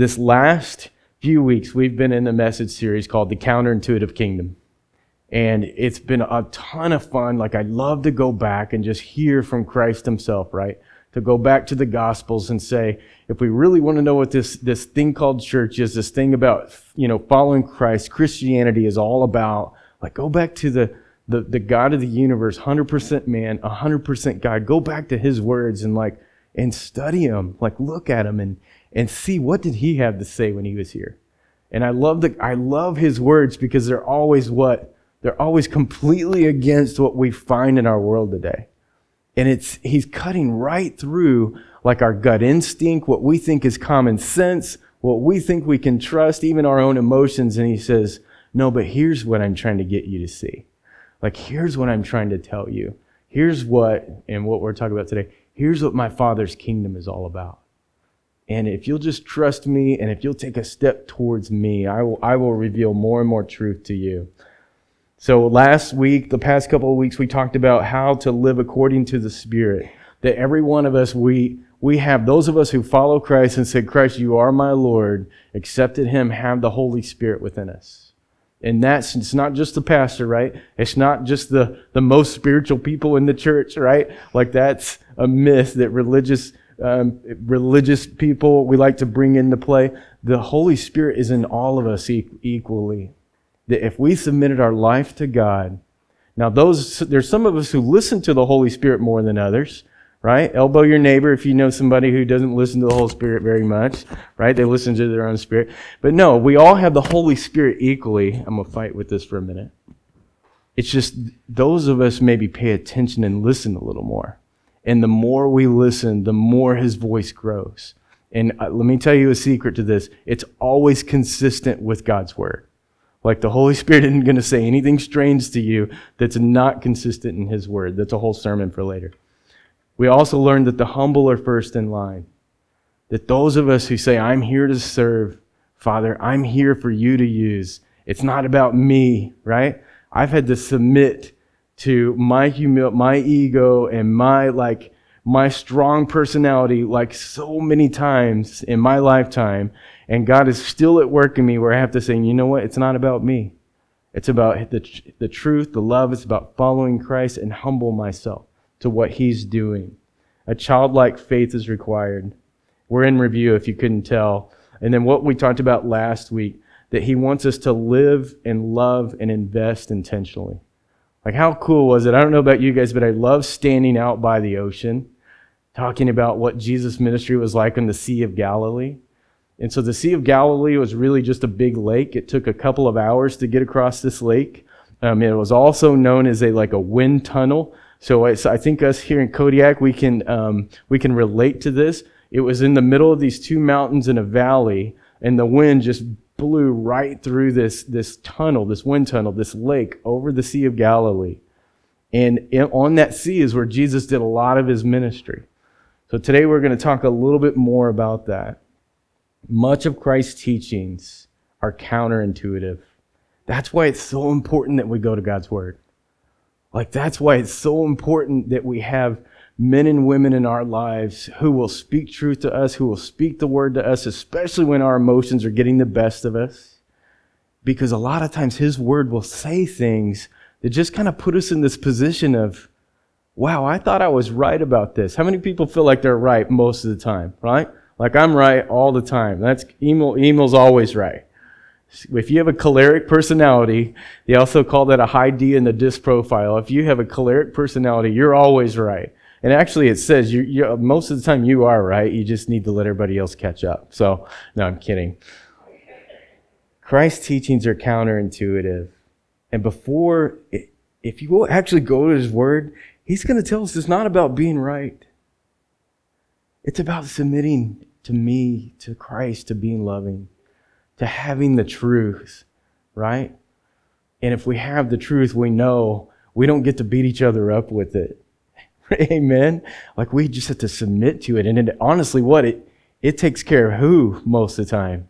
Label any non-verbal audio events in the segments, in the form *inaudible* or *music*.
this last few weeks, we've been in a message series called The Counterintuitive Kingdom. And it's been a ton of fun. Like, I love to go back and just hear from Christ himself, right? To go back to the Gospels and say, if we really want to know what this, this thing called church is, this thing about, you know, following Christ, Christianity is all about, like, go back to the, the, the God of the universe, 100% man, 100% God. Go back to his words and, like, and study him. Like, look at him and, and see what did he have to say when he was here. And I love the, I love his words because they're always what? They're always completely against what we find in our world today. And it's, he's cutting right through like our gut instinct, what we think is common sense, what we think we can trust, even our own emotions. And he says, no, but here's what I'm trying to get you to see. Like, here's what I'm trying to tell you. Here's what, and what we're talking about today, here's what my father's kingdom is all about. And if you'll just trust me and if you'll take a step towards me, I will, I will reveal more and more truth to you. So last week, the past couple of weeks, we talked about how to live according to the Spirit. That every one of us, we, we have, those of us who follow Christ and said, Christ, you are my Lord, accepted him, have the Holy Spirit within us. And that's, it's not just the pastor, right? It's not just the, the most spiritual people in the church, right? Like that's a myth that religious, um, religious people we like to bring into play. The Holy Spirit is in all of us equally that if we submitted our life to God, now those there's some of us who listen to the Holy Spirit more than others, right? Elbow your neighbor if you know somebody who doesn't listen to the Holy Spirit very much, right? They listen to their own spirit. But no, we all have the Holy Spirit equally. I'm gonna fight with this for a minute. It's just those of us maybe pay attention and listen a little more. And the more we listen, the more his voice grows. And uh, let me tell you a secret to this. It's always consistent with God's word. Like the Holy Spirit *laughs* isn't going to say anything strange to you that's not consistent in His Word. That's a whole sermon for later. We also learned that the humble are first in line. That those of us who say, I'm here to serve, Father, I'm here for you to use. It's not about me, right? I've had to submit to my humil- my ego and my like my strong personality like so many times in my lifetime and God is still at work in me where I have to say, you know what? It's not about me. It's about the, the truth, the love. It's about following Christ and humble myself to what He's doing. A childlike faith is required. We're in review if you couldn't tell. And then what we talked about last week, that He wants us to live and love and invest intentionally. Like, how cool was it? I don't know about you guys, but I love standing out by the ocean, talking about what Jesus' ministry was like in the Sea of Galilee. And so the Sea of Galilee was really just a big lake. It took a couple of hours to get across this lake. Um, it was also known as a like a wind tunnel. So I, so I think us here in Kodiak, we can um, we can relate to this. It was in the middle of these two mountains in a valley, and the wind just blew right through this this tunnel, this wind tunnel, this lake over the Sea of Galilee. And on that sea is where Jesus did a lot of his ministry. So today we're going to talk a little bit more about that. Much of Christ's teachings are counterintuitive. That's why it's so important that we go to God's Word. Like, that's why it's so important that we have men and women in our lives who will speak truth to us, who will speak the Word to us, especially when our emotions are getting the best of us. Because a lot of times His Word will say things that just kind of put us in this position of, wow, I thought I was right about this. How many people feel like they're right most of the time, right? Like I'm right all the time. That's Emil. Emil's always right. If you have a choleric personality, they also call that a high D in the DISC profile. If you have a choleric personality, you're always right. And actually, it says you, you, most of the time you are right. You just need to let everybody else catch up. So, no, I'm kidding. Christ's teachings are counterintuitive. And before, if you will actually go to his word, he's going to tell us it's not about being right. It's about submitting to me, to Christ, to being loving, to having the truth, right? And if we have the truth, we know we don't get to beat each other up with it. *laughs* Amen. Like we just have to submit to it. And it, honestly, what it it takes care of who most of the time?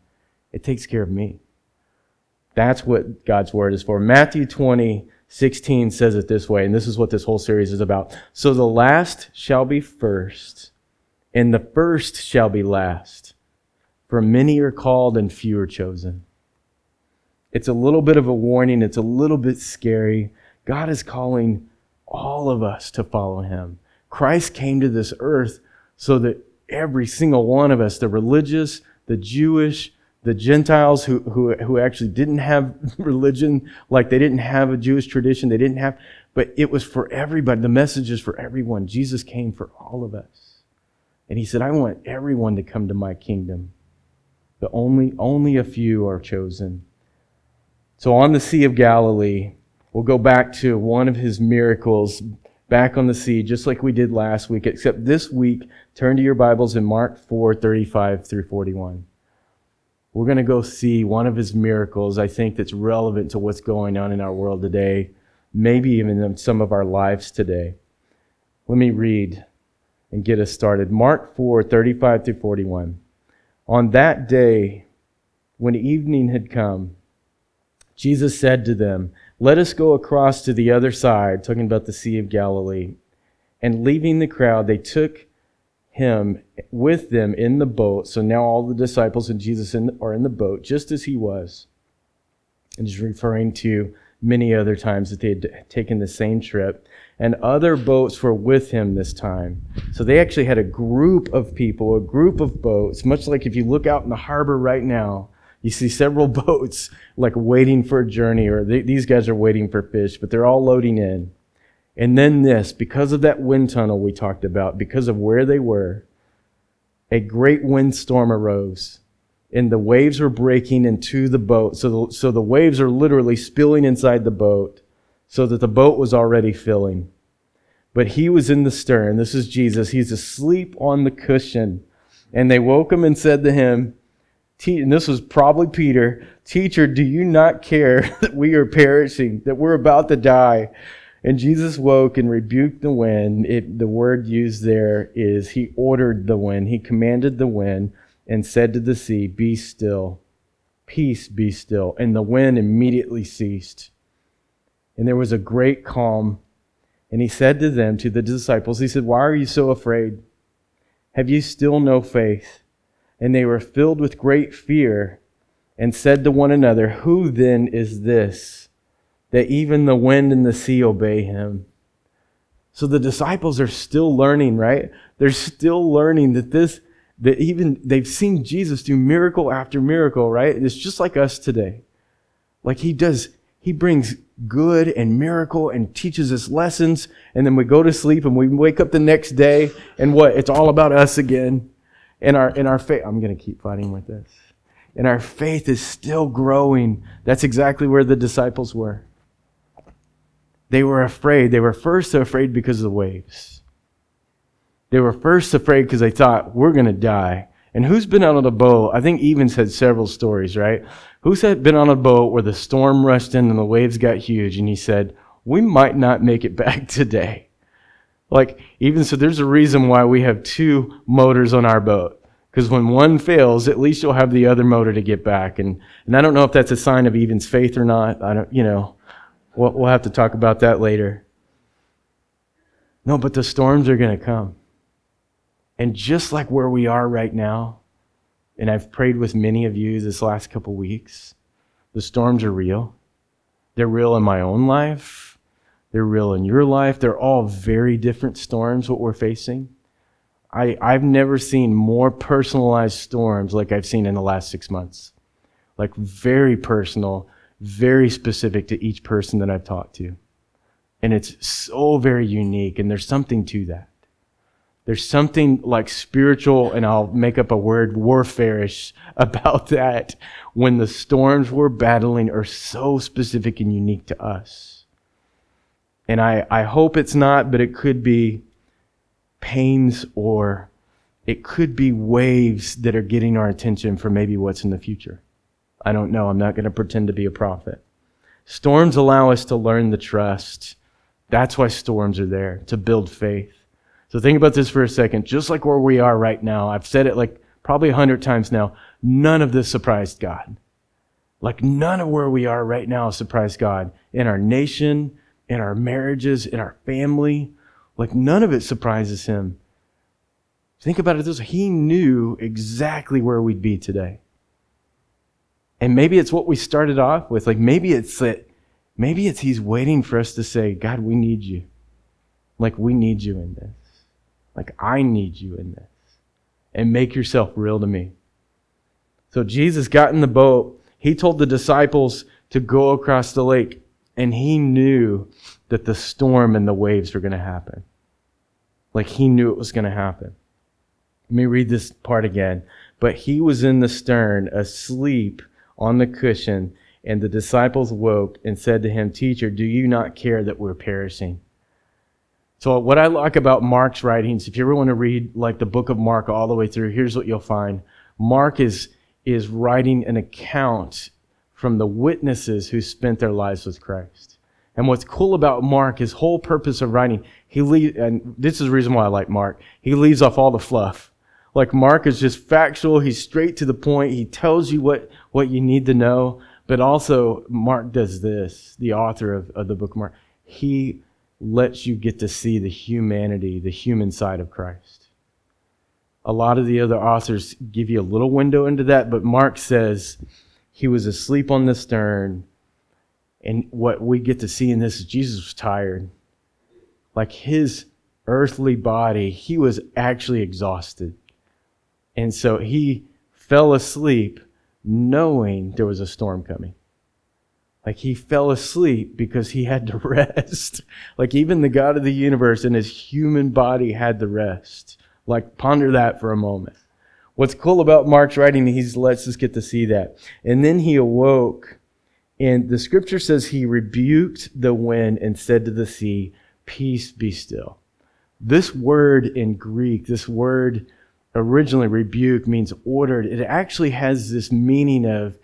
It takes care of me. That's what God's word is for. Matthew 20, 16 says it this way, and this is what this whole series is about. So the last shall be first, and the first shall be last. For many are called and few are chosen. It's a little bit of a warning. It's a little bit scary. God is calling all of us to follow him. Christ came to this earth so that every single one of us, the religious, the Jewish, the Gentiles who, who, who actually didn't have *laughs* religion, like they didn't have a Jewish tradition, they didn't have, but it was for everybody. The message is for everyone. Jesus came for all of us. And he said, I want everyone to come to my kingdom. But only, only a few are chosen. So on the Sea of Galilee, we'll go back to one of his miracles back on the sea, just like we did last week, except this week, turn to your Bibles in Mark 4 35 through 41. We're going to go see one of his miracles, I think, that's relevant to what's going on in our world today, maybe even in some of our lives today. Let me read and get us started. Mark 4 35 through 41. On that day, when evening had come, Jesus said to them, Let us go across to the other side, talking about the Sea of Galilee. And leaving the crowd, they took him with them in the boat. So now all the disciples and Jesus in, are in the boat, just as he was. And he's referring to many other times that they had taken the same trip. And other boats were with him this time. So they actually had a group of people, a group of boats, much like if you look out in the harbor right now, you see several *laughs* boats like waiting for a journey, or they, these guys are waiting for fish, but they're all loading in. And then this, because of that wind tunnel we talked about, because of where they were, a great windstorm arose and the waves were breaking into the boat. So the, so the waves are literally spilling inside the boat so that the boat was already filling. But he was in the stern. This is Jesus. He's asleep on the cushion. And they woke him and said to him, and this was probably Peter, Teacher, do you not care *laughs* that we are perishing, that we're about to die? And Jesus woke and rebuked the wind. It, the word used there is he ordered the wind. He commanded the wind and said to the sea, Be still. Peace, be still. And the wind immediately ceased. And there was a great calm. And he said to them, to the disciples, He said, Why are you so afraid? Have you still no faith? And they were filled with great fear and said to one another, Who then is this? that even the wind and the sea obey him. So the disciples are still learning, right? They're still learning that this, that even they've seen Jesus do miracle after miracle, right? It's just like us today. Like he does, he brings good and miracle and teaches us lessons. And then we go to sleep and we wake up the next day and what? It's all about us again. And our, in our faith, I'm going to keep fighting with this. And our faith is still growing. That's exactly where the disciples were. They were afraid. They were first afraid because of the waves. They were first afraid because they thought, we're going to die. And who's been out on a boat? I think Evans had several stories, right? Who's been on a boat where the storm rushed in and the waves got huge and he said, we might not make it back *laughs* today. Like, even so, there's a reason why we have two motors on our boat. Because when one fails, at least you'll have the other motor to get back. And, and I don't know if that's a sign of Even's faith or not. I don't, you know, We'll, we'll have to talk about that later. No, but the storms are going to come. And just like where we are right now, and I've prayed with many of you this last couple weeks, the storms are real. They're real in my own life. They're real in your life. They're all very different storms, what we're facing. I, I've never seen more personalized storms like I've seen in the last six months. Like very personal, very specific to each person that I've talked to. And it's so very unique, and there's something to that. There's something like spiritual, and I'll make up a word, warfareish *laughs* about that when the storms we're battling are so specific and unique to us. And I, I hope it's not, but it could be pains or it could be waves that are getting our attention for maybe what's in the future. I don't know. I'm not going to pretend to be a prophet. Storms allow us to learn the trust. That's why storms are there, to build faith. So think about this for a second. Just like where we are right now, I've said it like probably a hundred times now, none of this surprised God. Like none of where we are right now surprised God. In our nation, in our marriages, in our family, like none of it surprises him. Think about it this way. He knew exactly where we'd be today. And maybe it's what we started off with. Like maybe it's that, maybe it's He's waiting for us to say, God, we need you. Like we need you in this. Like I need you in this. And make yourself real to me. So Jesus got in the boat. He told the disciples to go across the lake. And he knew that the storm and the waves were going to happen. Like he knew it was going to happen. Let me read this part again. But he was in the stern, asleep on the cushion, and the disciples woke and said to him, Teacher, do you not care that we're perishing? So, what I like about Mark's writings, if you ever want to read like the book of Mark all the way through, here's what you'll find. Mark is, is writing an account from the witnesses who spent their lives with Christ. And what's cool about Mark, his whole purpose of writing, he leaves, and this is the reason why I like Mark, he leaves off all the fluff. Like Mark is just factual, he's straight to the point, he tells you what, what you need to know. But also, Mark does this, the author of, of the book Mark. He lets you get to see the humanity, the human side of Christ. A lot of the other authors give you a little window into that, but Mark says he was asleep on the stern. And what we get to see in this is Jesus was tired. Like his earthly body, he was actually exhausted. And so he fell asleep knowing there was a storm coming. Like he fell asleep because he had to *laughs* rest. like even the God of the universe in his human body had to rest. Like ponder that for a moment. What's cool about Mark's writing, he lets us get to see that. And then he awoke, and the scripture says he rebuked the wind and said to the sea, Peace be still. This word in Greek, this word originally rebuke means ordered. It actually has this meaning of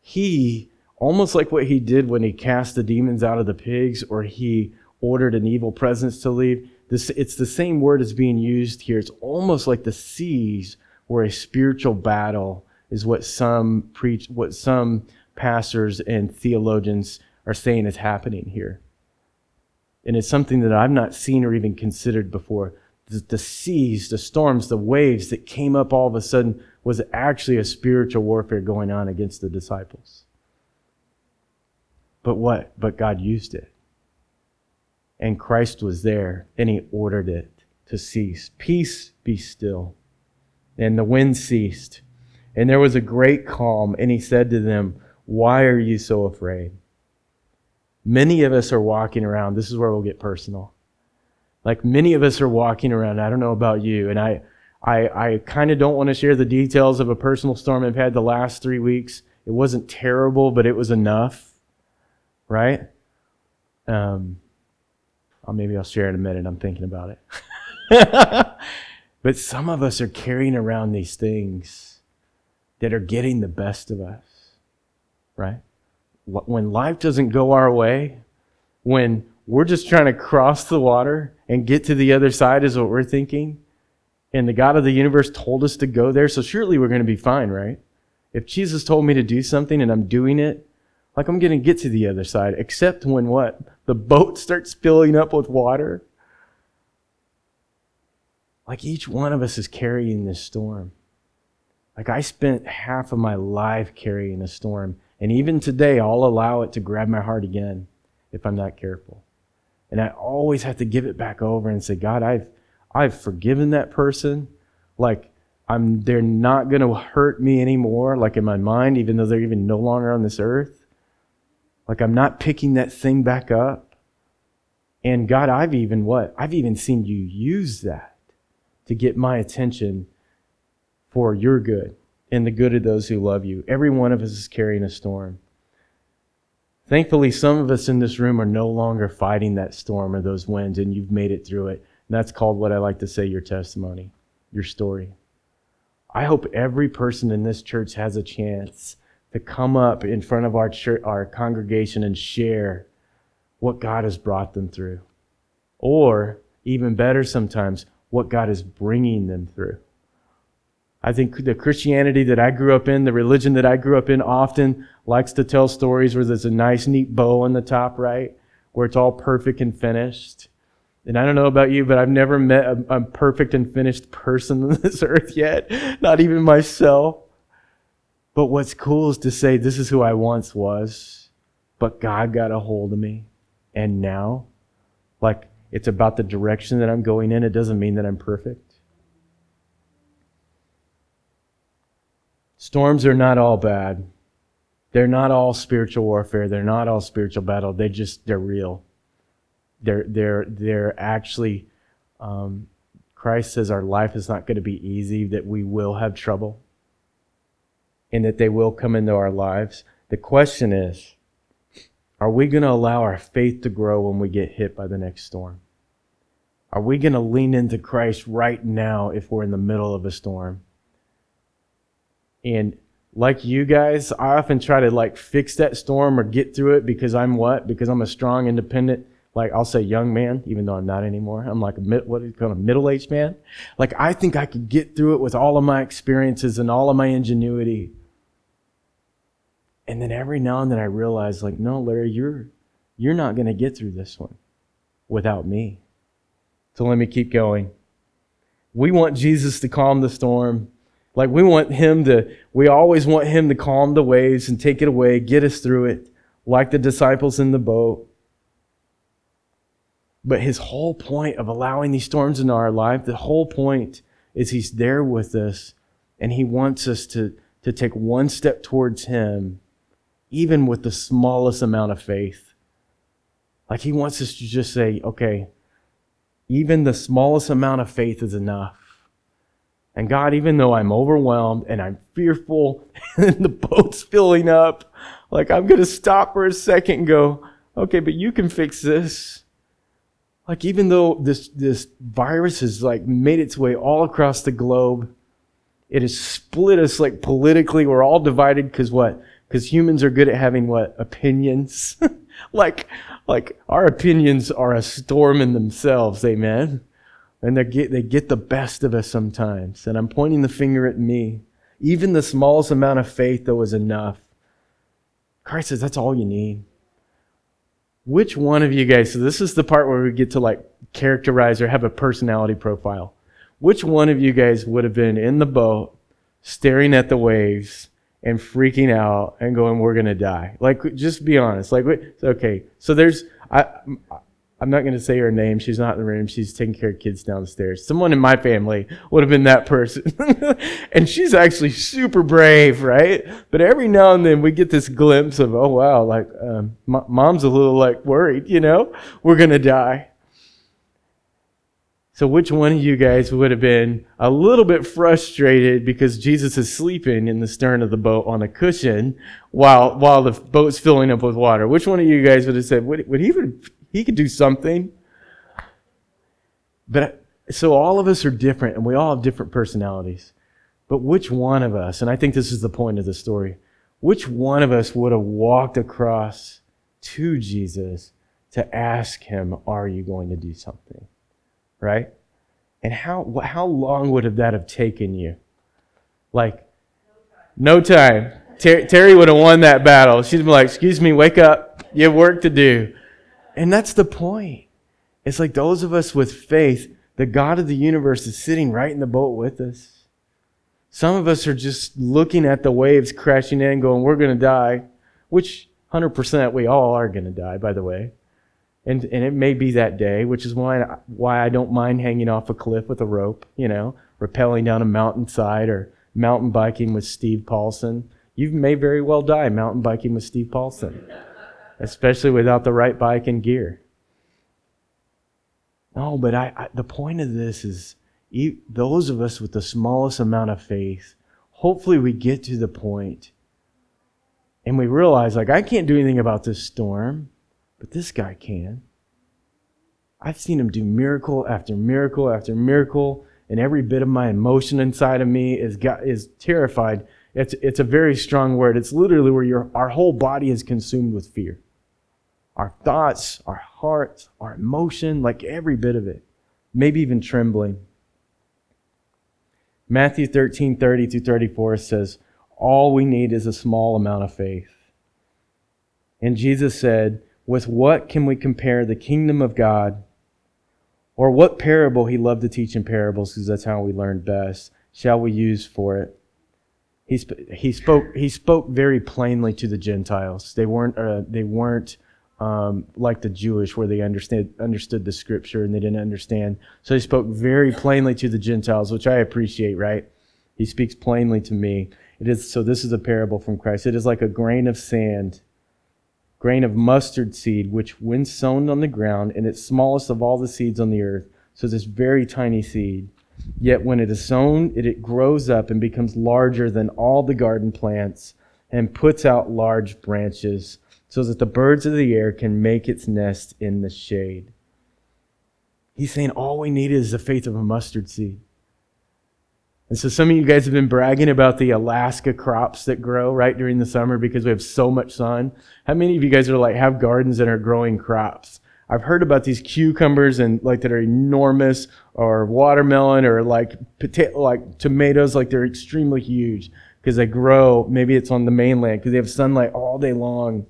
he, almost like what he did when he cast the demons out of the pigs or he ordered an evil presence to leave. This, it's the same word as being used here. It's almost like the seas were a spiritual battle is what some preach, what some pastors and theologians are saying is happening here. And it's something that I've not seen or even considered before the, the seas, the storms, the waves that came up all of a sudden was actually a spiritual warfare going on against the disciples. But what? But God used it. And Christ was there and he ordered it to cease. Peace be still. And the wind ceased. And there was a great calm. And he said to them, Why are you so afraid? Many of us are walking around. This is where we'll get personal. Like many of us are walking around. I don't know about you, and I, I, I kind of don't want to share the details of a personal storm I've had the last three weeks. It wasn't terrible, but it was enough, right? Um, well, maybe I'll share in a minute. I'm thinking about it. *laughs* but some of us are carrying around these things that are getting the best of us, right? When life doesn't go our way, when we're just trying to cross the water and get to the other side, is what we're thinking. And the God of the universe told us to go there, so surely we're going to be fine, right? If Jesus told me to do something and I'm doing it, like I'm going to get to the other side, except when what? The boat starts filling up with water. Like each one of us is carrying this storm. Like I spent half of my life carrying a storm, and even today I'll allow it to grab my heart again if I'm not careful. And I always have to give it back over and say, God, I've, I've forgiven that person. Like, I'm, they're not going to hurt me anymore, like in my mind, even though they're even no longer on this earth. Like, I'm not picking that thing back up. And God, I've even what? I've even seen you use that to get my attention for your good and the good of those who love you. Every one of us is carrying a storm. Thankfully, some of us in this room are no longer fighting that storm or those winds, and you've made it through it. And that's called what I like to say your testimony, your story. I hope every person in this church has a chance to come up in front of our church, our congregation and share what God has brought them through. Or, even better sometimes, what God is bringing them through. I think the Christianity that I grew up in, the religion that I grew up in, often likes to tell stories where there's a nice, neat bow on the top, right? Where it's all perfect and finished. And I don't know about you, but I've never met a, a perfect and finished person *laughs* on this earth yet, not even myself. But what's cool is to say, this is who I once was, but God got a hold of me. And now, like, it's about the direction that I'm going in. It doesn't mean that I'm perfect. Storms are not all bad. They're not all spiritual warfare. They're not all spiritual battle. They just, they're real. They're, they're, they're actually, um, Christ says our life is not going to be easy, that we will have trouble, and that they will come into our lives. The question is, are we going to allow our faith to grow when we get hit by the next storm? Are we going to lean into Christ right now if we're in the middle of a storm? And like you guys, I often try to like fix that storm or get through it because I'm what? Because I'm a strong, independent, like I'll say young man, even though I'm not anymore. I'm like a mid, what do you call a middle-aged man? Like I think I could get through it with all of my experiences and all of my ingenuity. And then every now and then I realize, like, no, Larry, you're you're not going to get through this one without me. So let me keep going. We want Jesus to calm the storm. Like we want him to, we always want him to calm the waves and take it away, get us through it, like the disciples in the boat. But his whole point of allowing these storms into our life, the whole point is he's there with us and he wants us to, to take one step towards him even with the smallest amount of faith. Like he wants us to just say, okay, even the smallest amount of faith is enough. And God, even though I'm overwhelmed and I'm fearful *laughs* and the boat's filling up, like I'm going to stop for a second and go, okay, but you can fix this. Like even though this, this virus has like made its way all across the globe, it has split us like politically. We're all divided because what? Because humans are good at having what opinions? *laughs* Like like our opinions are a storm in themselves amen? And they get they get the best of us sometimes. And i'm pointing the finger at me. Even the smallest amount of faith though is enough. Christ says that's all you need. Which one of you guys so this is the part where we get to like characterize or have a personality profile. Which one of you guys would have been in the boat staring at the waves and freaking out and going, "We're gonna die." Like, just be honest. Like, okay. So there's, I, I'm not gonna say her name. She's not in the room. She's taking care of kids downstairs. Someone in my family would have been that person, *laughs* and she's actually super brave, right? But every now and then we get this glimpse of, oh wow, like um, mom's a little like worried. You know, we're gonna die. So, which one of you guys would have been a little bit frustrated because Jesus is sleeping in the stern of the boat on a cushion while, while the boat's filling up with water? Which one of you guys would have said, would, would he, would, he could do something? But so all of us are different and we all have different personalities. But which one of us, and I think this is the point of the story, which one of us would have walked across to Jesus to ask him, Are you going to do something? Right? And how, how long would have that have taken you? Like, no time. Ter- Terry would have won that battle. She'd be like, excuse me, wake up. You have work to do. And that's the point. It's like those of us with faith, the God of the universe is sitting right in the boat with us. Some of us are just looking at the waves crashing in, going, we're going to die, which 100% we all are going to die, by the way. And, and it may be that day, which is why, why I don't mind hanging off a cliff with a rope, you know, rappelling down a mountainside or mountain biking with Steve Paulson. You may very well die mountain biking with Steve Paulson, especially without the right bike and gear. No, but I, I the point of this is those of us with the smallest amount of faith, hopefully we get to the point and we realize, like, I can't do anything about this storm. But this guy can. I've seen him do miracle after miracle after miracle, and every bit of my emotion inside of me is got, is terrified. It's it's a very strong word. It's literally where your our whole body is consumed with fear. Our thoughts, our hearts, our emotion, like every bit of it, maybe even trembling. Matthew 13, 30 through 34 says, All we need is a small amount of faith. And Jesus said, with what can we compare the kingdom of God? Or what parable he loved to teach in parables because that's how we learn best. Shall we use for it? He, sp- he spoke he spoke very plainly to the Gentiles. They weren't uh, they weren't um, like the Jewish where they understood understood the scripture and they didn't understand. So he spoke very plainly to the Gentiles, which I appreciate. Right? He speaks plainly to me. It is so. This is a parable from Christ. It is like a grain of sand, grain of mustard seed, which when sown on the ground, and it's smallest of all the seeds on the earth. So this very tiny seed Yet when it is sown, it, it grows up and becomes larger than all the garden plants and puts out large branches so that the birds of the air can make its nest in the shade. He's saying all we need is the faith of a mustard seed. And so some of you guys have been bragging about the Alaska crops that grow right during the summer because we have so much sun. How many of you guys are like have gardens that are growing crops? I've heard about these cucumbers and like that are enormous, or watermelon, or like potato, like tomatoes, like they're extremely huge because they grow. Maybe it's on the mainland because they have sunlight all day long.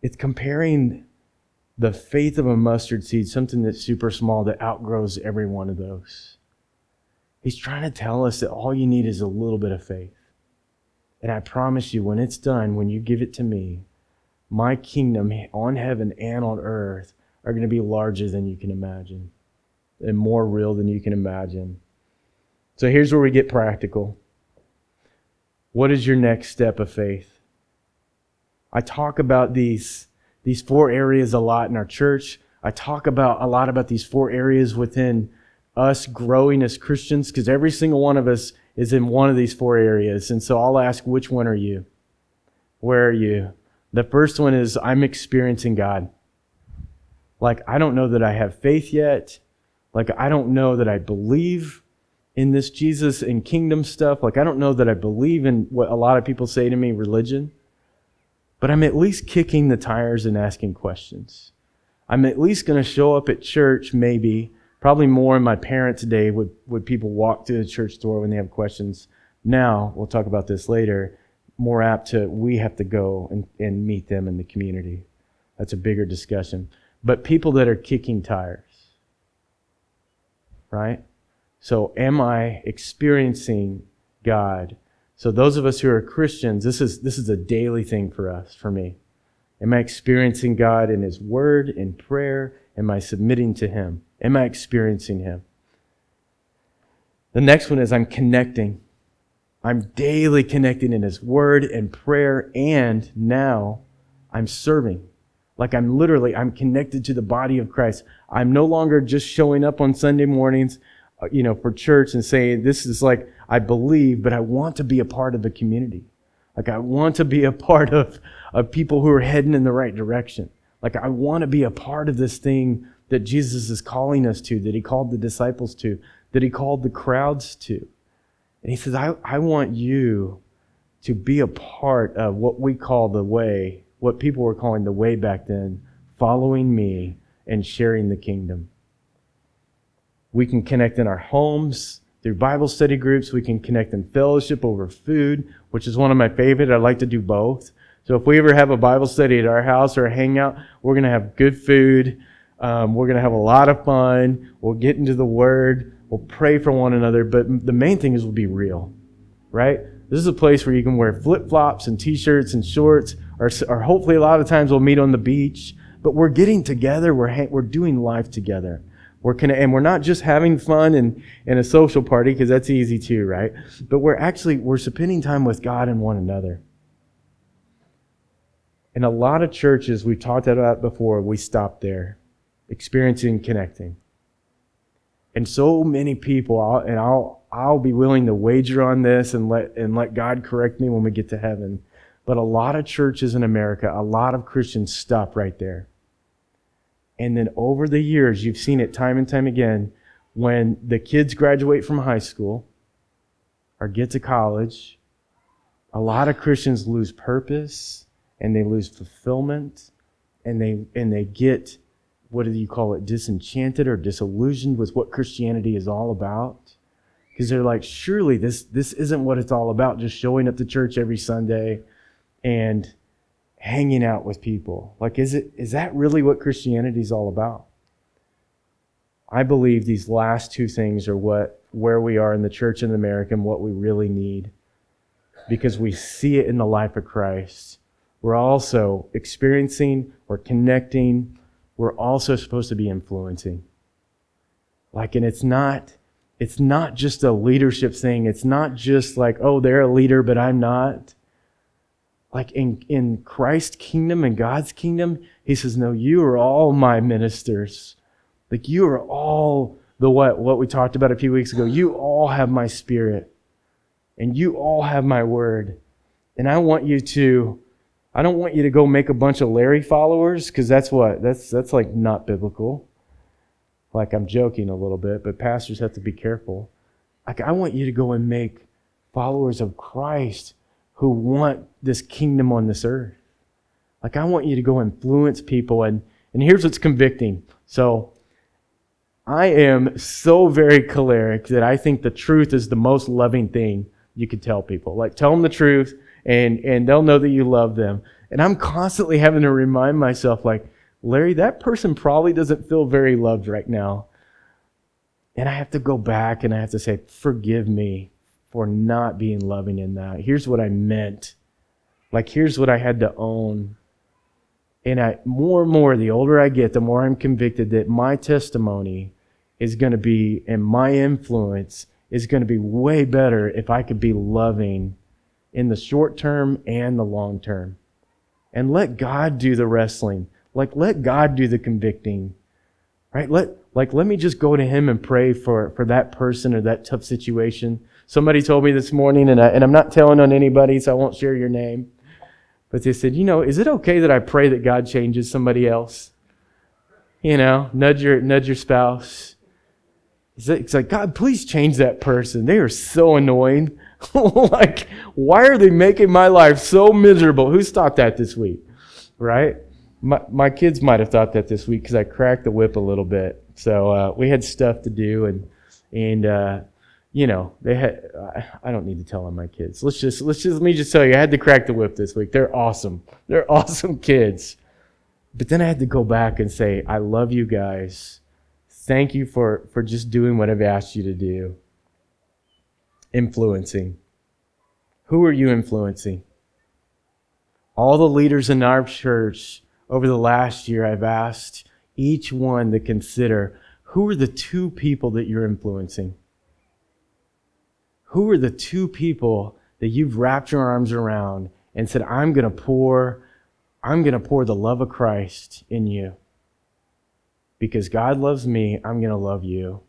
It's comparing the faith of a mustard seed, something that's super small that outgrows every one of those. He's trying to tell us that all you need is a little bit of faith. And I promise you, when it's done, when you give it to me, my kingdom on heaven and on earth are going to be larger than you can imagine and more real than you can imagine. So here's where we get practical. What is your next step of faith? I talk about these, these four areas a lot in our church. I talk about a lot about these four areas within us growing as Christians because every single one of us is in one of these four areas. And so I'll ask, which one are you? Where are you? The first one is I'm experiencing God. Like, I don't know that I have faith yet. Like, I don't know that I believe in this Jesus and kingdom stuff. Like, I don't know that I believe in what a lot of people say to me, religion. But I'm at least kicking the tires and asking questions. I'm at least going to show up at church, maybe, probably more in my parents' day would, would people walk to the church door when they have questions. Now, we'll talk about this later more apt to we have to go and, and meet them in the community. That's a bigger discussion. But people that are kicking tires, right? So, am I experiencing God? So, those of us who are Christians, this is, this is a daily thing for us, for me. Am I experiencing God in His Word, in prayer? Am I submitting to Him? Am I experiencing Him? The next one is I'm connecting. I'm daily connecting in His Word and prayer, and now I'm serving. Like I'm literally, I'm connected to the body of Christ. I'm no longer just showing up on Sunday mornings, uh, you know, for church and saying, this is like, I believe, but I want to be a part of the community. Like I want to be a *laughs* part of, of people who are heading in the right direction. Like I want to be a part of this thing that Jesus is calling us to, that he called the disciples to, that he called the crowds to. And he says, I, I want you to be a part of what we call the way, what people were calling the way back then, following me and sharing the kingdom. We can connect in our homes through Bible study groups. We can connect in fellowship over food, which is one of my favorite. I like to do both. So if we ever have a Bible study at our house or a hangout, we're going to have good food. Um, we're going to have a lot of fun. We'll get into the Word. We'll pray for one another, but the main thing is we'll be real, right? This is a place where you can wear flip flops and t shirts and shorts, or, or hopefully a lot of times we'll meet on the beach, but we're getting together, we're, ha- we're doing life together. We're and we're not just having fun and, and a social party, because that's easy too, right? But we're actually, we're spending time with God and one another. In a lot of churches, we've talked about before, we stop there, experiencing connecting. And so many people, and I'll, I'll be willing to wager on this and let, and let God correct me when we get to heaven. But a lot of churches in America, a lot of Christians stop right there. And then over the years, you've seen it time and time again when the kids graduate from high school or get to college, a lot of Christians lose purpose and they lose fulfillment and they, and they get what do you call it, disenchanted or disillusioned with what Christianity is all about. Because they're like, surely this, this isn't what it's all about, just showing up to church every Sunday and hanging out with people. Like, is it is that really what Christianity is all about? I believe these last two things are what where we are in the church in America and what we really need because we see it in the life of Christ. We're also experiencing, we're connecting, we're also supposed to be influencing. Like, and it's not, it's not just a leadership thing. It's not just like, oh, they're a leader, but I'm not. Like in, in Christ's kingdom and God's kingdom, he says, no, you are all my ministers. Like you are all the what, what we talked about a few weeks ago. You all have my spirit and you all have my word. And I want you to, I don't want you to go make a bunch of Larry followers because that's what, that's, that's like not biblical. Like I'm joking a little bit, but pastors have to be careful. Like I want you to go and make followers of Christ who want this kingdom on this earth. Like I want you to go influence people and and here's what's convicting. So I am so very choleric that I think the truth is the most loving thing you could tell people. Like tell them the truth and and they'll know that you love them. And I'm constantly having to remind myself like Larry, that person probably doesn't feel very loved right now. And I have to go back and I have to say, forgive me for not being loving in that. Here's what I meant. Like, here's what I had to own. And I, more and more, the older I get, the more I'm convicted that my testimony is going to be, and my influence is going to be way better if I could be loving in the short term and the long term. And let God do the wrestling. Like, let God do the convicting, right? Let, like, let me just go to Him and pray for, for that person or that tough situation. Somebody told me this morning, and, I, and I'm not telling on anybody, so I won't share your name. But they said, you know, is it okay that I pray that God changes somebody else? You know, nudge your, nudge your spouse. It's like, God, please change that person. They are so annoying. *laughs* like, why are they making my life so miserable? Who's thought that this week? Right? my, my kids might have thought that this week because I cracked the whip a little bit. So uh, we had stuff to do, and and uh, you know they had. I, I don't need to tell on my kids. Let's just let's just let me just tell you, I had to crack the whip this week. They're awesome. They're *laughs* awesome kids. But then I had to go back and say, I love you guys. Thank you for for just doing what I've asked you to do. Influencing. Who are you influencing? All the leaders in our church over the last year, I've asked each one to consider who are the two people that you're influencing? Who are the two people that you've wrapped your arms around and said, I'm going to pour, I'm going to pour the love of Christ in you? Because God loves me, I'm going to love you.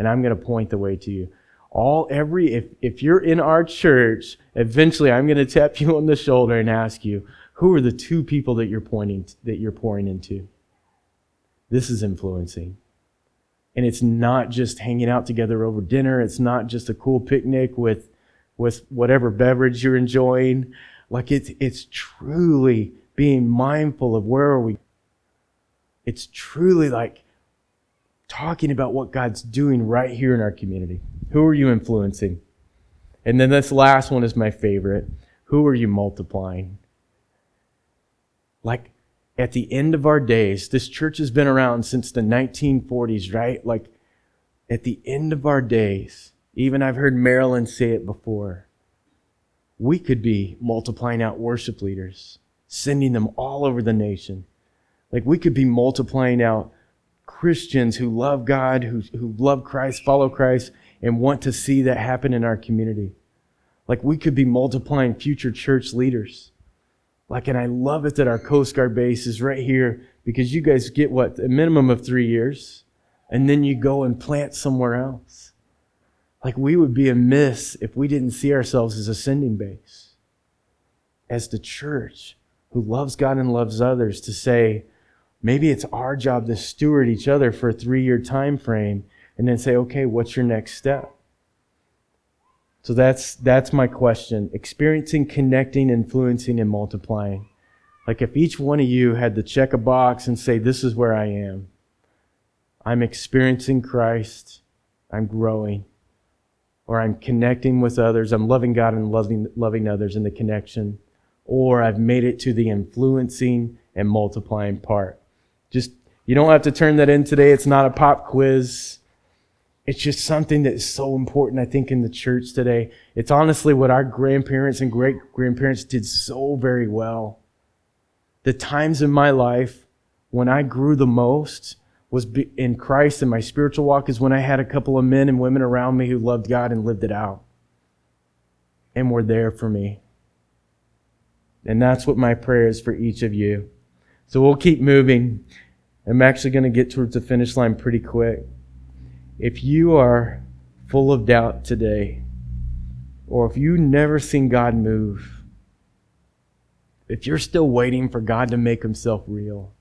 And I'm going to point the way to you. All every, if, if you're in our church, eventually I'm going to tap *laughs* you on the shoulder and ask you, who are the two people that you're pointing that you're pouring into? This is influencing. And it's not just hanging out together over dinner. It's not just a cool picnic with, with whatever beverage you're enjoying. Like it's, it's truly being mindful of where are we. It's truly like talking about what God's doing right here in our community. Who are you influencing? And then this last one is my favorite. Who are you multiplying? like at the end of our days, this church has been around since the 1940s, right? Like at the end of our days, even I've heard Marilyn say it before, we could be multiplying out worship leaders, sending them all over the nation. Like we could be multiplying out Christians who love God, who, who love Christ, follow Christ, and want to see that happen in our community. Like we could be multiplying future church leaders like, and I love it that our Coast Guard base is right here because you guys get what? A minimum of three years. And then you go and plant somewhere else. Like, we would be amiss if we didn't see ourselves as a sending base, as the church who loves God and loves others to say, maybe it's our job to steward each other for a three year time frame and then say, okay, what's your next step? So that's that's my question. Experiencing, connecting, influencing, and multiplying. Like if each one of you had to check a box and say, This is where I am. I'm experiencing Christ, I'm growing, or I'm connecting with others, I'm loving God and loving loving others in the connection, or I've made it to the influencing and multiplying part. Just You don't have to turn that in today. It's not a pop quiz. It's just something that is so important, I think, in the church today. It's honestly what our grandparents and great grandparents did so very well. The times in my life when I grew the most was in Christ and my spiritual walk is when I had a couple of men and women around me who loved God and lived it out and were there for me. And that's what my prayer is for each of you. So we'll keep moving. I'm actually going to get towards the finish line pretty quick. If you are full of doubt today, or if you've never seen God move, if you're still waiting for God to make himself real,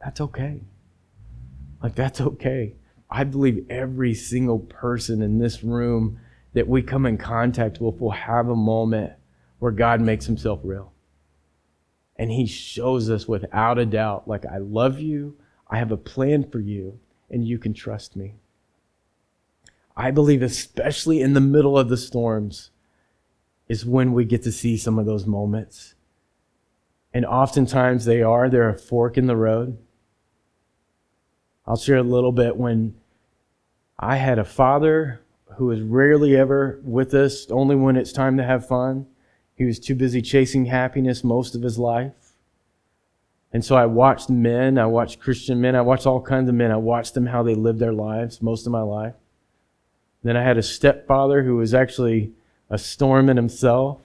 that's okay. Like, that's okay. I believe every single person in this room that we come in contact with will have a moment where God makes himself real. And he shows us without a doubt, like, I love you, I have a plan for you, and you can trust me. I believe, especially in the middle of the storms, is when we get to see some of those moments. And oftentimes they are, they're a fork in the road. I'll share a little bit when I had a father who was rarely ever with us, only when it's time to have fun. He was too busy chasing happiness most of his life. And so I watched men, I watched Christian men, I watched all kinds of men. I watched them how they lived their lives most of my life. Then I had a stepfather who was actually a storm in himself,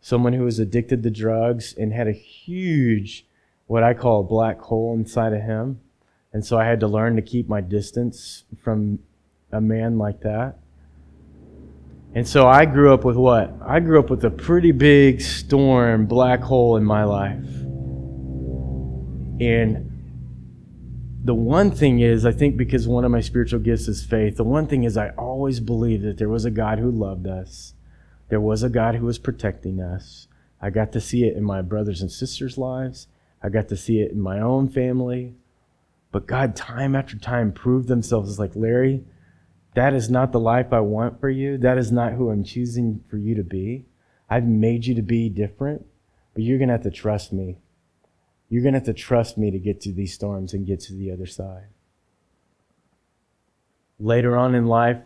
someone who was addicted to drugs and had a huge, what I call a black hole inside of him. And so I had to learn to keep my distance from a man like that. And so I grew up with what? I grew up with a pretty big storm, black hole in my life. And the one thing is, I think because one of my spiritual gifts is faith, the one thing is I always believed that there was a God who loved us. There was a God who was protecting us. I got to see it in my brothers and sisters' lives. I got to see it in my own family. But God, time after time, proved themselves as like, Larry, that is not the life I want for you. That is not who I'm choosing for you to be. I've made you to be different, but you're going to have to trust me. You're going to have to trust me to get to these storms and get to the other side. Later on in life,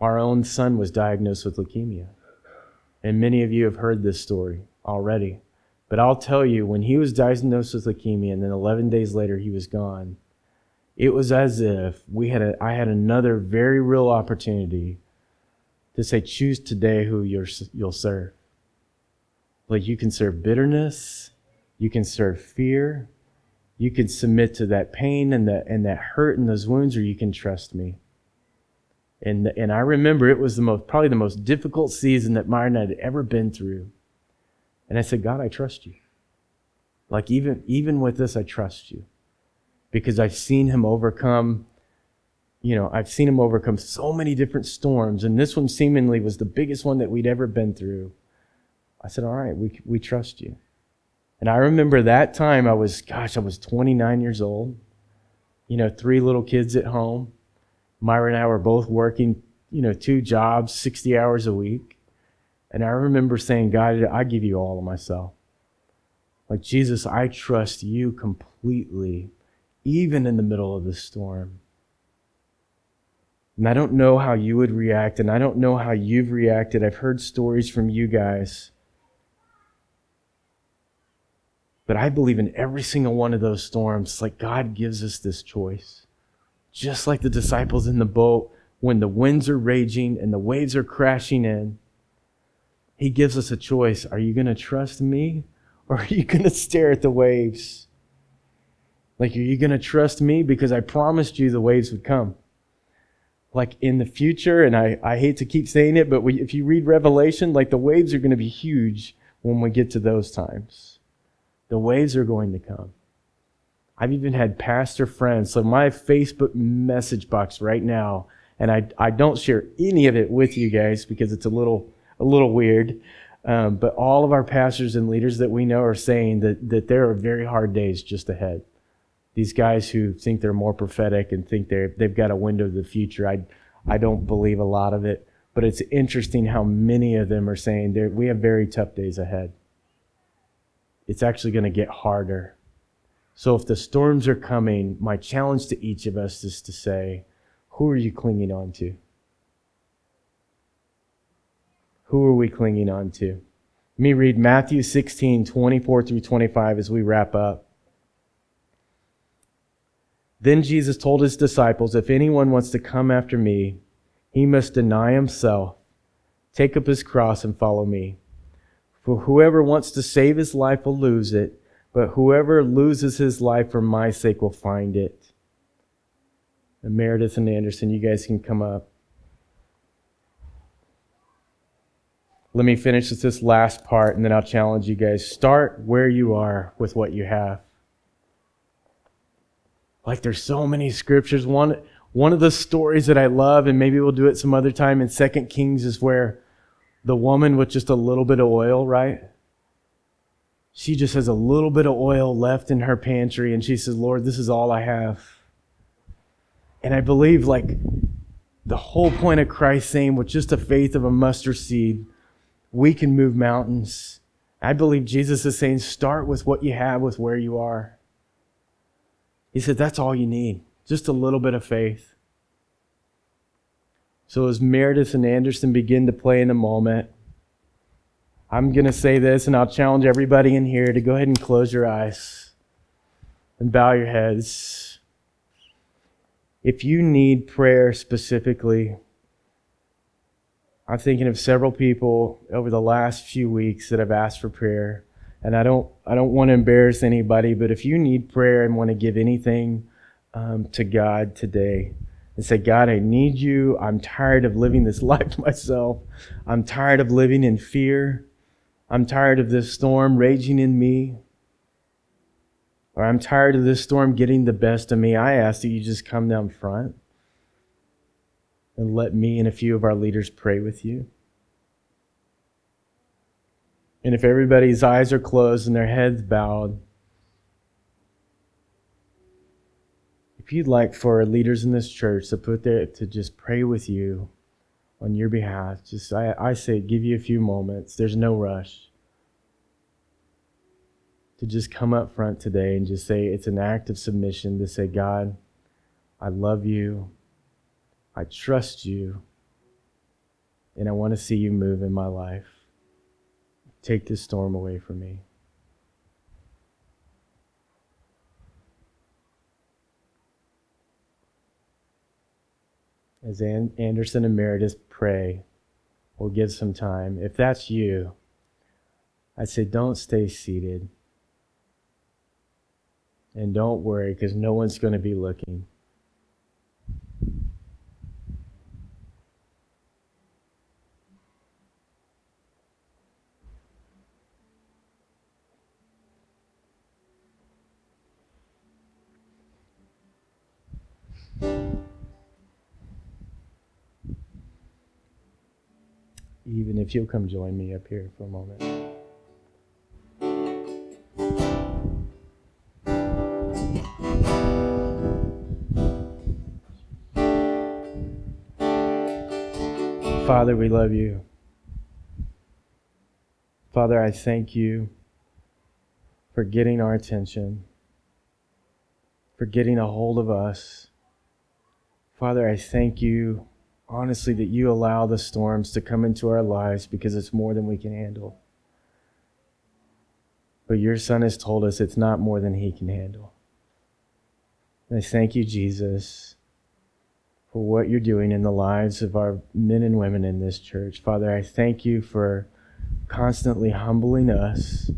our own son was diagnosed with leukemia. And many of you have heard this story already. But I'll tell you, when he was diagnosed with leukemia and then 11 days later he was gone, it was as if we had a, I had another very real opportunity to say, choose today who you you'll serve. Like you can serve bitterness, you can serve fear, you can submit to that pain and that and that hurt and those wounds, or you can trust me. And and I remember it was the most probably the most difficult season that Myron had ever been through. And I said, God, I trust you. Like even even with this, I trust you because I've seen him overcome, you know, I've seen him overcome so many different storms, and this one seemingly was the biggest one that we'd ever been through. I said, All right, we, we trust you. And I remember that time I was, gosh, I was 29 years old, you know, three little kids at home. Myra and I were both working, you know, two jobs, 60 hours a week. And I remember saying, God, I give you all of myself. Like, Jesus, I trust you completely even in the middle of the storm. And I don't know how you would react, and I don't know how you've reacted. I've heard stories from you guys. But I believe in every single one of those storms, like God gives us this choice. Just like the disciples in the boat, when the winds are raging and the waves are crashing in, He gives us a choice. Are you going to trust me *laughs* or are you going to stare at the waves? Like, are you going to trust me? Because I promised you the waves would come. Like in the future, and I, I hate to keep saying it, but we, if you read Revelation, like the waves are going to be huge when we get to those times. The waves are going to come. I've even had pastor friends. So my Facebook message box right now, and I, I don't share any of it with you guys because it's a little a little weird. Um, but all of our pastors and leaders that we know are saying that, that there are very hard days just ahead these guys who think they're more prophetic and think they're, they've got a window to the future. I, I don't believe a lot of it, but it's interesting how many of them are saying we have very tough days ahead. It's actually going to get harder. So if the storms are coming, my challenge to each of us is to say, who are you clinging on to? Who are we clinging on to? Let me read Matthew 16, 24 through 25 as we wrap up. Then Jesus told his disciples, If anyone wants to come after me, he must deny himself, take up his cross, and follow me. For whoever wants to save his life will lose it, but whoever loses his life for my sake will find it. And Meredith and Anderson, you guys can come up. Let me finish with this last part, and then I'll challenge you guys. Start where you are with what you have. Like there's so many scriptures. One, one of the stories that I love, and maybe we'll do it some other time in Second Kings, is where the woman with just a little bit of oil, right? She just has a little bit of oil left in her pantry, and she says, Lord, this is all I have. And I believe, like, the whole point of Christ saying, with just the faith of a mustard seed, we can move mountains. I believe Jesus is saying, start with what you have, with where you are. He said, that's all you need, just a little bit of faith. So as Meredith and Anderson begin to play in a moment, I'm going to say this, and I'll challenge everybody in here to go ahead and close your eyes and bow your heads. If you need prayer specifically, I'm thinking of several people over the last few weeks that have asked for prayer. And I don't, I don't want to embarrass anybody, but if you need prayer and want to give anything um, to God today, and say, God, I need you. I'm tired of living this *laughs* life myself. I'm tired of living in fear. I'm tired of this storm raging in me. Or I'm tired of this storm getting the best of me. I ask that you just come down front and let me and a few of our leaders pray with you. And if everybody's eyes are closed and their heads bowed, if you'd like for leaders in this church to put there to just pray with you on your behalf, just I, I say give you a few moments. There's no rush. To just come up front today and just say it's an act of submission to say, God, I love you. I trust you. And I want to see you move in my life. Take this storm away from me. As Anderson and Meredith pray, we'll give some time. If that's you, I'd say don't stay seated. And don't worry because no one's going to be looking. Even if you'll come join me up here for a moment. Father, we love you. Father, I thank you for getting our attention, for getting a hold of us. Father, I thank you honestly that you allow the storms to come into our lives because it's more than we can handle. But your son has told us it's not more than he can handle. And I thank you, Jesus, for what you're doing in the lives of our men and women in this church. Father, I thank you for constantly humbling us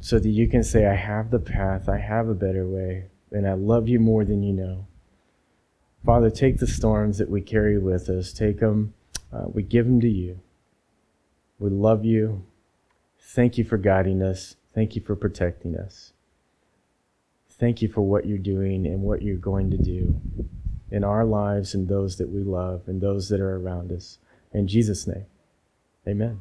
so that you can say, I have the path, I have a better way, and I love you more than you know. Father, take the storms that we carry with us, take them, uh, we give them to you. We love you. Thank you for guiding us. Thank you for protecting us. Thank you for what you're doing and what you're going to do in our lives and those that we love and those that are around us. In Jesus' name, amen.